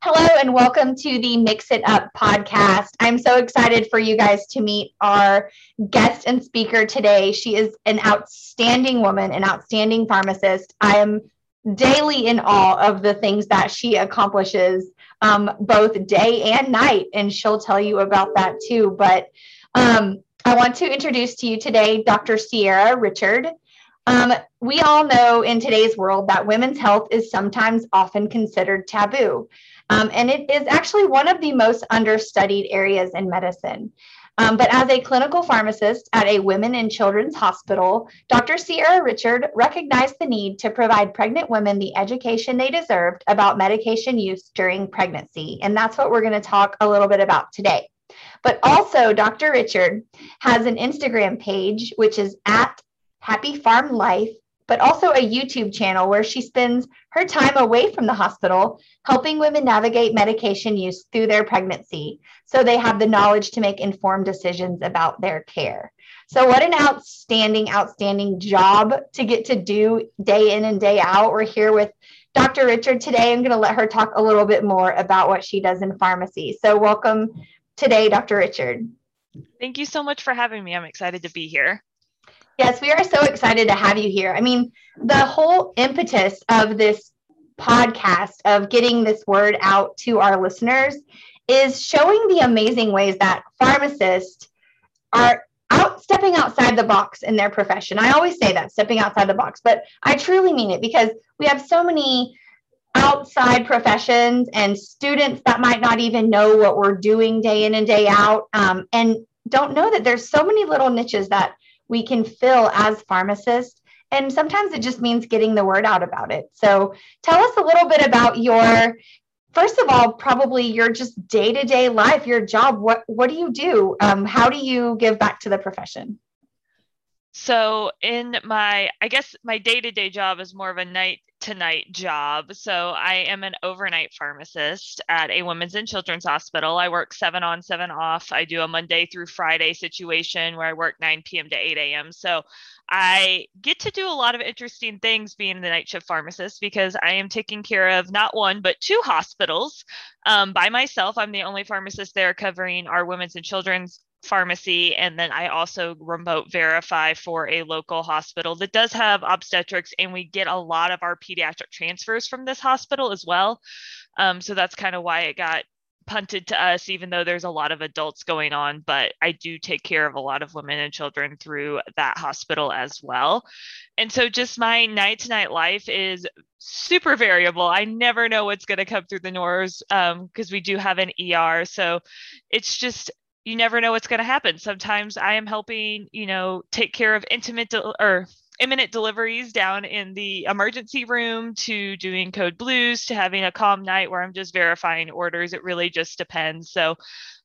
Hello and welcome to the Mix It Up podcast. I'm so excited for you guys to meet our guest and speaker today. She is an outstanding woman, an outstanding pharmacist. I am daily in awe of the things that she accomplishes um, both day and night, and she'll tell you about that too. But um, I want to introduce to you today Dr. Sierra Richard. Um, we all know in today's world that women's health is sometimes often considered taboo. Um, and it is actually one of the most understudied areas in medicine. Um, but as a clinical pharmacist at a women and children's hospital, Dr. Sierra Richard recognized the need to provide pregnant women the education they deserved about medication use during pregnancy. And that's what we're going to talk a little bit about today. But also, Dr. Richard has an Instagram page, which is at Happy Farm Life, but also a YouTube channel where she spends her time away from the hospital helping women navigate medication use through their pregnancy so they have the knowledge to make informed decisions about their care. So, what an outstanding, outstanding job to get to do day in and day out. We're here with Dr. Richard today. I'm going to let her talk a little bit more about what she does in pharmacy. So, welcome today, Dr. Richard. Thank you so much for having me. I'm excited to be here. Yes, we are so excited to have you here. I mean, the whole impetus of this podcast, of getting this word out to our listeners, is showing the amazing ways that pharmacists are out stepping outside the box in their profession. I always say that, stepping outside the box, but I truly mean it because we have so many outside professions and students that might not even know what we're doing day in and day out um, and don't know that there's so many little niches that we can fill as pharmacists. And sometimes it just means getting the word out about it. So tell us a little bit about your first of all probably your just day-to-day life your job what what do you do um, how do you give back to the profession so in my i guess my day-to-day job is more of a night to night job. So i am an overnight pharmacist at a women's and children's hospital. I work seven on seven off. I do a monday through friday situation where i work 9 p.m to 8 a.m so i get to do a lot of interesting things being the night shift pharmacist because i am taking care of not one but two hospitals um, by myself. I'm the only pharmacist there covering our women's and children's pharmacy and then i also remote verify for a local hospital that does have obstetrics and we get a lot of our pediatric transfers from this hospital as well. Um, so that's kind of why it got punted to us even though there's a lot of adults going on but i do take care of a lot of women and children through that hospital as well. And so just my night to night life is super variable. I never know what's going to come through the doors because um, we do have an er so it's just you never know what's going to happen. Sometimes I am helping, you know, take care of intimate de- or imminent deliveries down in the emergency room to doing code blues to having a calm night where I'm just verifying orders. It really just depends. So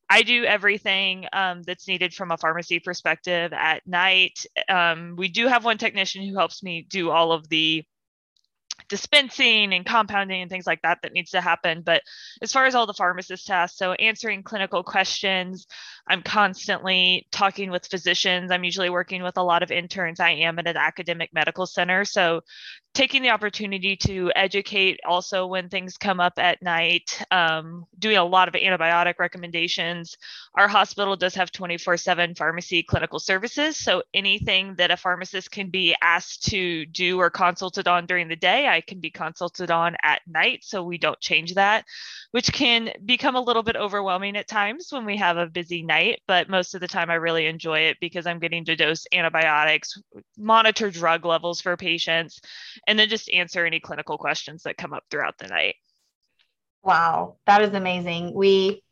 I do everything um, that's needed from a pharmacy perspective at night. Um, we do have one technician who helps me do all of the dispensing and compounding and things like that that needs to happen. But as far as all the pharmacist tasks, so answering clinical questions, I'm constantly talking with physicians. I'm usually working with a lot of interns. I am at an academic medical center. So taking the opportunity to educate also when things come up at night, um, doing a lot of antibiotic recommendations. Our hospital does have 24 7 pharmacy clinical services. So anything that a pharmacist can be asked to do or consulted on during the day, I can be consulted on at night. So we don't change that, which can become a little bit overwhelming at times when we have a busy night. But most of the time, I really enjoy it because I'm getting to dose antibiotics, monitor drug levels for patients and then just answer any clinical questions that come up throughout the night. Wow, that is amazing. We,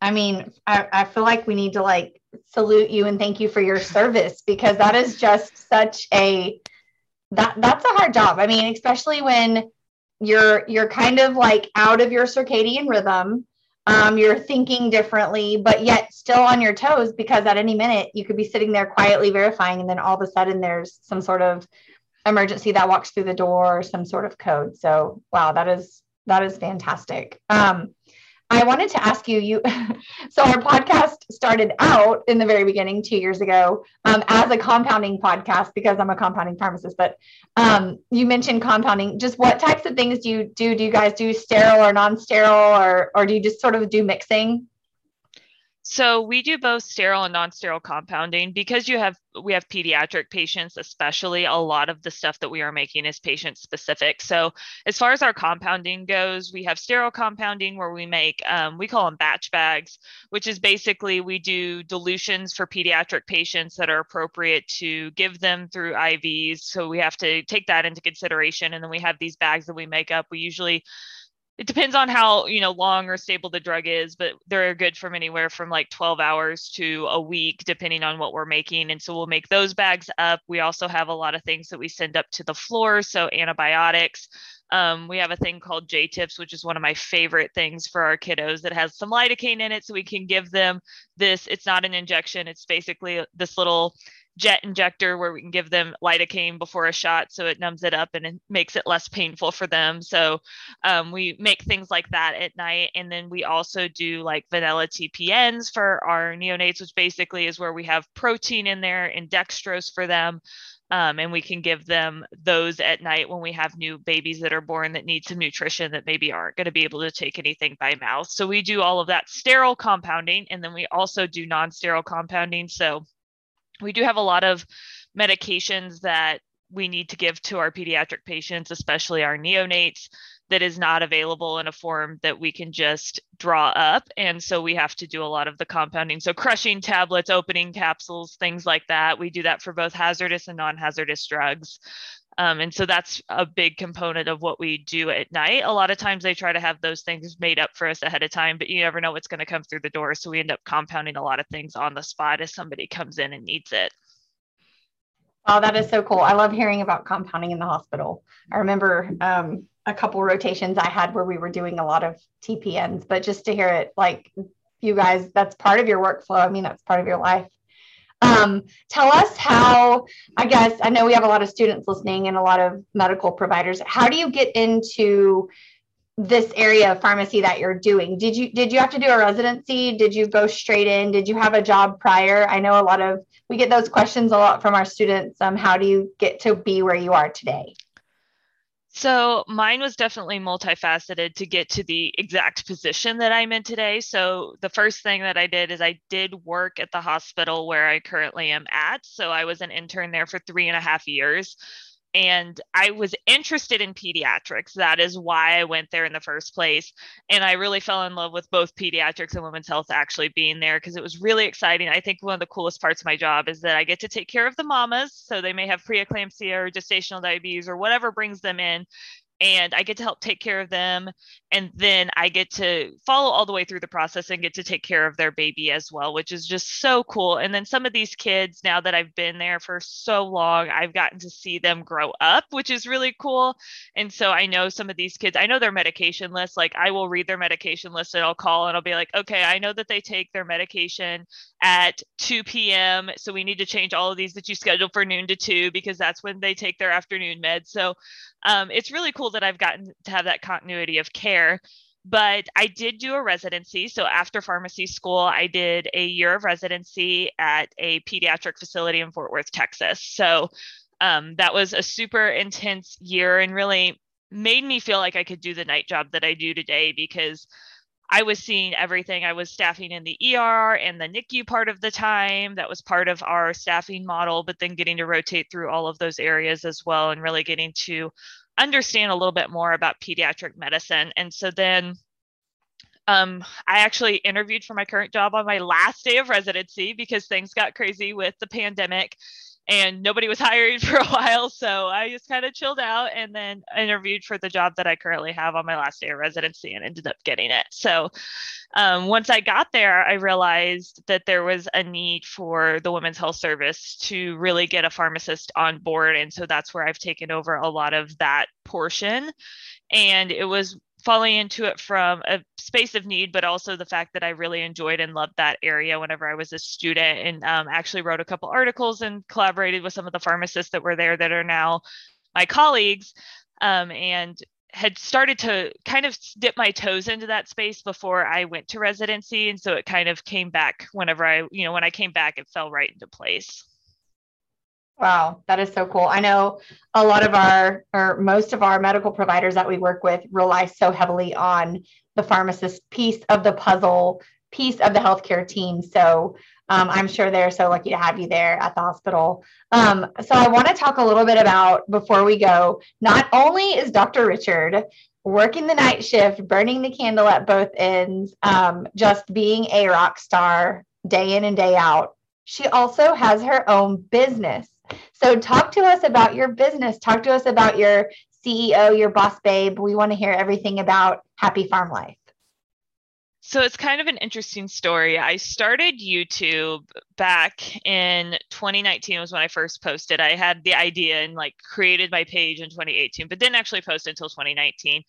I mean, I, I feel like we need to like salute you and thank you for your service because that is just such a that that's a hard job. I mean, especially when you're you're kind of like out of your circadian rhythm. Um, you're thinking differently, but yet still on your toes because at any minute you could be sitting there quietly verifying, and then all of a sudden there's some sort of emergency that walks through the door or some sort of code. So wow, that is that is fantastic. Um, I wanted to ask you, you, so our podcast started out in the very beginning two years ago um, as a compounding podcast because I'm a compounding pharmacist. But um, you mentioned compounding. Just what types of things do you do? Do you guys do sterile or non-sterile, or or do you just sort of do mixing? So we do both sterile and non-sterile compounding because you have we have pediatric patients especially a lot of the stuff that we are making is patient specific. So as far as our compounding goes, we have sterile compounding where we make um, we call them batch bags, which is basically we do dilutions for pediatric patients that are appropriate to give them through IVs. So we have to take that into consideration and then we have these bags that we make up. We usually it depends on how you know long or stable the drug is but they're good from anywhere from like 12 hours to a week depending on what we're making. And so we'll make those bags up. We also have a lot of things that we send up to the floor so antibiotics. Um, we have a thing called j-tips which is one of my favorite things for our kiddos that has some lidocaine in it so we can give them this. It's not an injection. It's basically this little jet injector where we can give them lidocaine before a shot so it numbs it up and it makes it less painful for them so um, we make things like that at night and then we also do like vanilla tpns for our neonates which basically is where we have protein in there and dextrose for them um, and we can give them those at night when we have new babies that are born that need some nutrition that maybe aren't going to be able to take anything by mouth. So we do all of that sterile compounding, and then we also do non sterile compounding. So we do have a lot of medications that we need to give to our pediatric patients, especially our neonates, that is not available in a form that we can just draw up. And so we have to do a lot of the compounding. So, crushing tablets, opening capsules, things like that. We do that for both hazardous and non hazardous drugs. Um, and so that's a big component of what we do at night. A lot of times they try to have those things made up for us ahead of time, but you never know what's going to come through the door. So we end up compounding a lot of things on the spot as somebody comes in and needs it. Oh, that is so cool. I love hearing about compounding in the hospital. I remember um, a couple rotations I had where we were doing a lot of TPNs, but just to hear it like you guys, that's part of your workflow. I mean, that's part of your life. Um, tell us how, I guess, I know we have a lot of students listening and a lot of medical providers. How do you get into this area of pharmacy that you're doing? Did you did you have to do a residency? Did you go straight in? Did you have a job prior? I know a lot of we get those questions a lot from our students. Um, how do you get to be where you are today? So mine was definitely multifaceted to get to the exact position that I'm in today. So the first thing that I did is I did work at the hospital where I currently am at. So I was an intern there for three and a half years and I was interested in pediatrics. That is why I went there in the first place. And I really fell in love with both pediatrics and women's health actually being there because it was really exciting. I think one of the coolest parts of my job is that I get to take care of the mamas. So they may have preeclampsia or gestational diabetes or whatever brings them in and I get to help take care of them. And then I get to follow all the way through the process and get to take care of their baby as well, which is just so cool. And then some of these kids, now that I've been there for so long, I've gotten to see them grow up, which is really cool. And so I know some of these kids, I know their medication list. Like I will read their medication list and I'll call and I'll be like, okay, I know that they take their medication at 2 p.m. So we need to change all of these that you schedule for noon to 2 because that's when they take their afternoon meds. So um, it's really cool that I've gotten to have that continuity of care. But I did do a residency. So after pharmacy school, I did a year of residency at a pediatric facility in Fort Worth, Texas. So um, that was a super intense year and really made me feel like I could do the night job that I do today because I was seeing everything. I was staffing in the ER and the NICU part of the time. That was part of our staffing model, but then getting to rotate through all of those areas as well and really getting to understand a little bit more about pediatric medicine. And so then um, I actually interviewed for my current job on my last day of residency because things got crazy with the pandemic and nobody was hiring for a while. So I just kind of chilled out and then interviewed for the job that I currently have on my last day of residency and ended up getting it. So um, once I got there, I realized that there was a need for the Women's Health Service to really get a pharmacist on board. And so that's where I've taken over a lot of that portion. And it was falling into it from a space of need, but also the fact that I really enjoyed and loved that area whenever I was a student and um, actually wrote a couple articles and collaborated with some of the pharmacists that were there that are now my colleagues. Um, and had started to kind of dip my toes into that space before I went to residency. And so it kind of came back whenever I, you know, when I came back, it fell right into place. Wow, that is so cool. I know a lot of our, or most of our medical providers that we work with rely so heavily on the pharmacist piece of the puzzle, piece of the healthcare team. So um, I'm sure they're so lucky to have you there at the hospital. Um, so I want to talk a little bit about before we go. Not only is Dr. Richard working the night shift, burning the candle at both ends, um, just being a rock star day in and day out, she also has her own business. So talk to us about your business. Talk to us about your CEO, your boss babe. We want to hear everything about Happy Farm Life. So it's kind of an interesting story. I started YouTube back in 2019 was when I first posted. I had the idea and like created my page in 2018, but didn't actually post until 2019.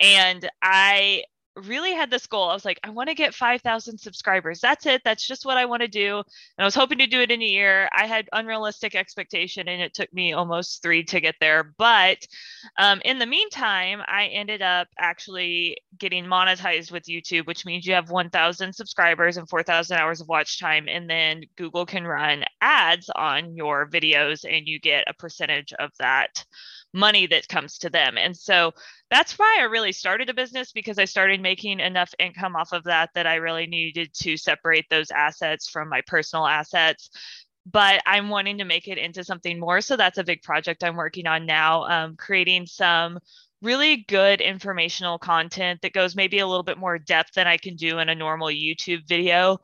And I really had this goal. I was like, I want to get 5,000 subscribers. That's it. That's just what I want to do. And I was hoping to do it in a year. I had unrealistic expectation and it took me almost three to get there. But um, in the meantime, I ended up actually getting monetized with YouTube, which means you have 1,000 subscribers and 4,000 hours of watch time. And then Google can run ads on your videos and you get a percentage of that money that comes to them. And so that's why I really started a business because I started making enough income off of that that I really needed to separate those assets from my personal assets. But I'm wanting to make it into something more. So that's a big project I'm working on now, um, creating some really good informational content that goes maybe a little bit more depth than I can do in a normal YouTube video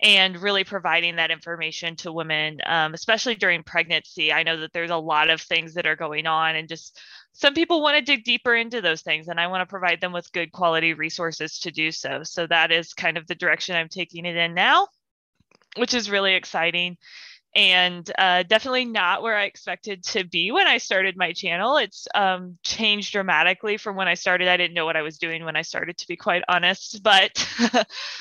and really providing that information to women, um, especially during pregnancy. I know that there's a lot of things that are going on, and just some people want to dig deeper into those things, and I want to provide them with good quality resources to do so. So that is kind of the direction I'm taking it in now, which is really exciting and uh, definitely not where I expected to be when I started my channel. It's um, changed dramatically from when I started. I didn't know what I was doing when I started, to be quite honest. But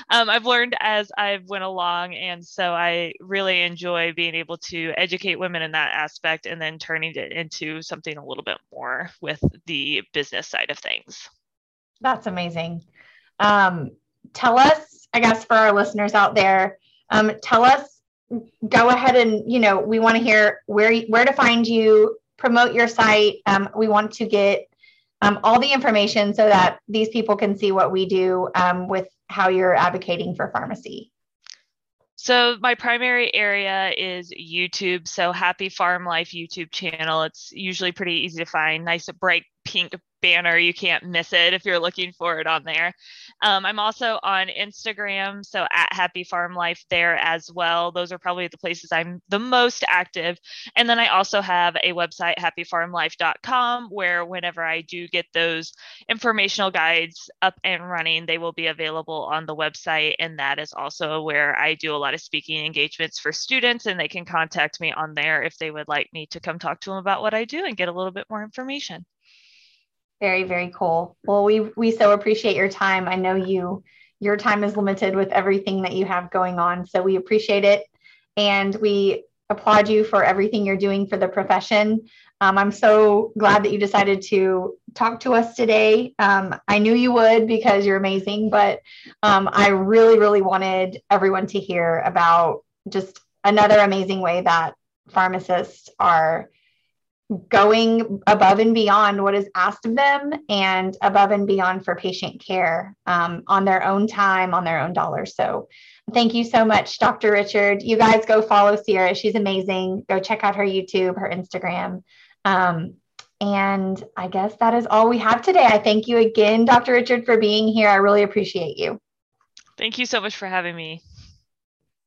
um, I've learned as I've went along, and so I really enjoy being able to educate women in that aspect, and then turning it into something a little bit more with the business side of things. That's amazing. Um, tell us, I guess, for our listeners out there, um, tell us go ahead and you know we want to hear where where to find you promote your site um, we want to get um, all the information so that these people can see what we do um, with how you're advocating for pharmacy. So my primary area is youtube so happy farm life youtube channel. It's usually pretty easy to find. Nice bright pink banner. You can't miss it if you're looking for it on there. Um, I'm also on Instagram, so at Happy Farm Life there as well. Those are probably the places I'm the most active. And then I also have a website, happyfarmlife.com, where whenever I do get those informational guides up and running, they will be available on the website. And that is also where I do a lot of speaking engagements for students, and they can contact me on there if they would like me to come talk to them about what I do and get a little bit more information. Very, very cool. Well, we we so appreciate your time. I know you your time is limited with everything that you have going on. So we appreciate it. And we applaud you for everything you're doing for the profession. Um, I'm so glad that you decided to talk to us today. Um, I knew you would because you're amazing, but um, I really, really wanted everyone to hear about just another amazing way that pharmacists are going above and beyond what is asked of them and above and beyond for patient care um, on their own time, on their own dollars. So, thank you so much, Dr. Richard. You guys go follow Sierra. She's amazing. Go check out her YouTube, her Instagram. Um, and I guess that is all we have today. I thank you again, Dr. Richard, for being here. I really appreciate you. Thank you so much for having me.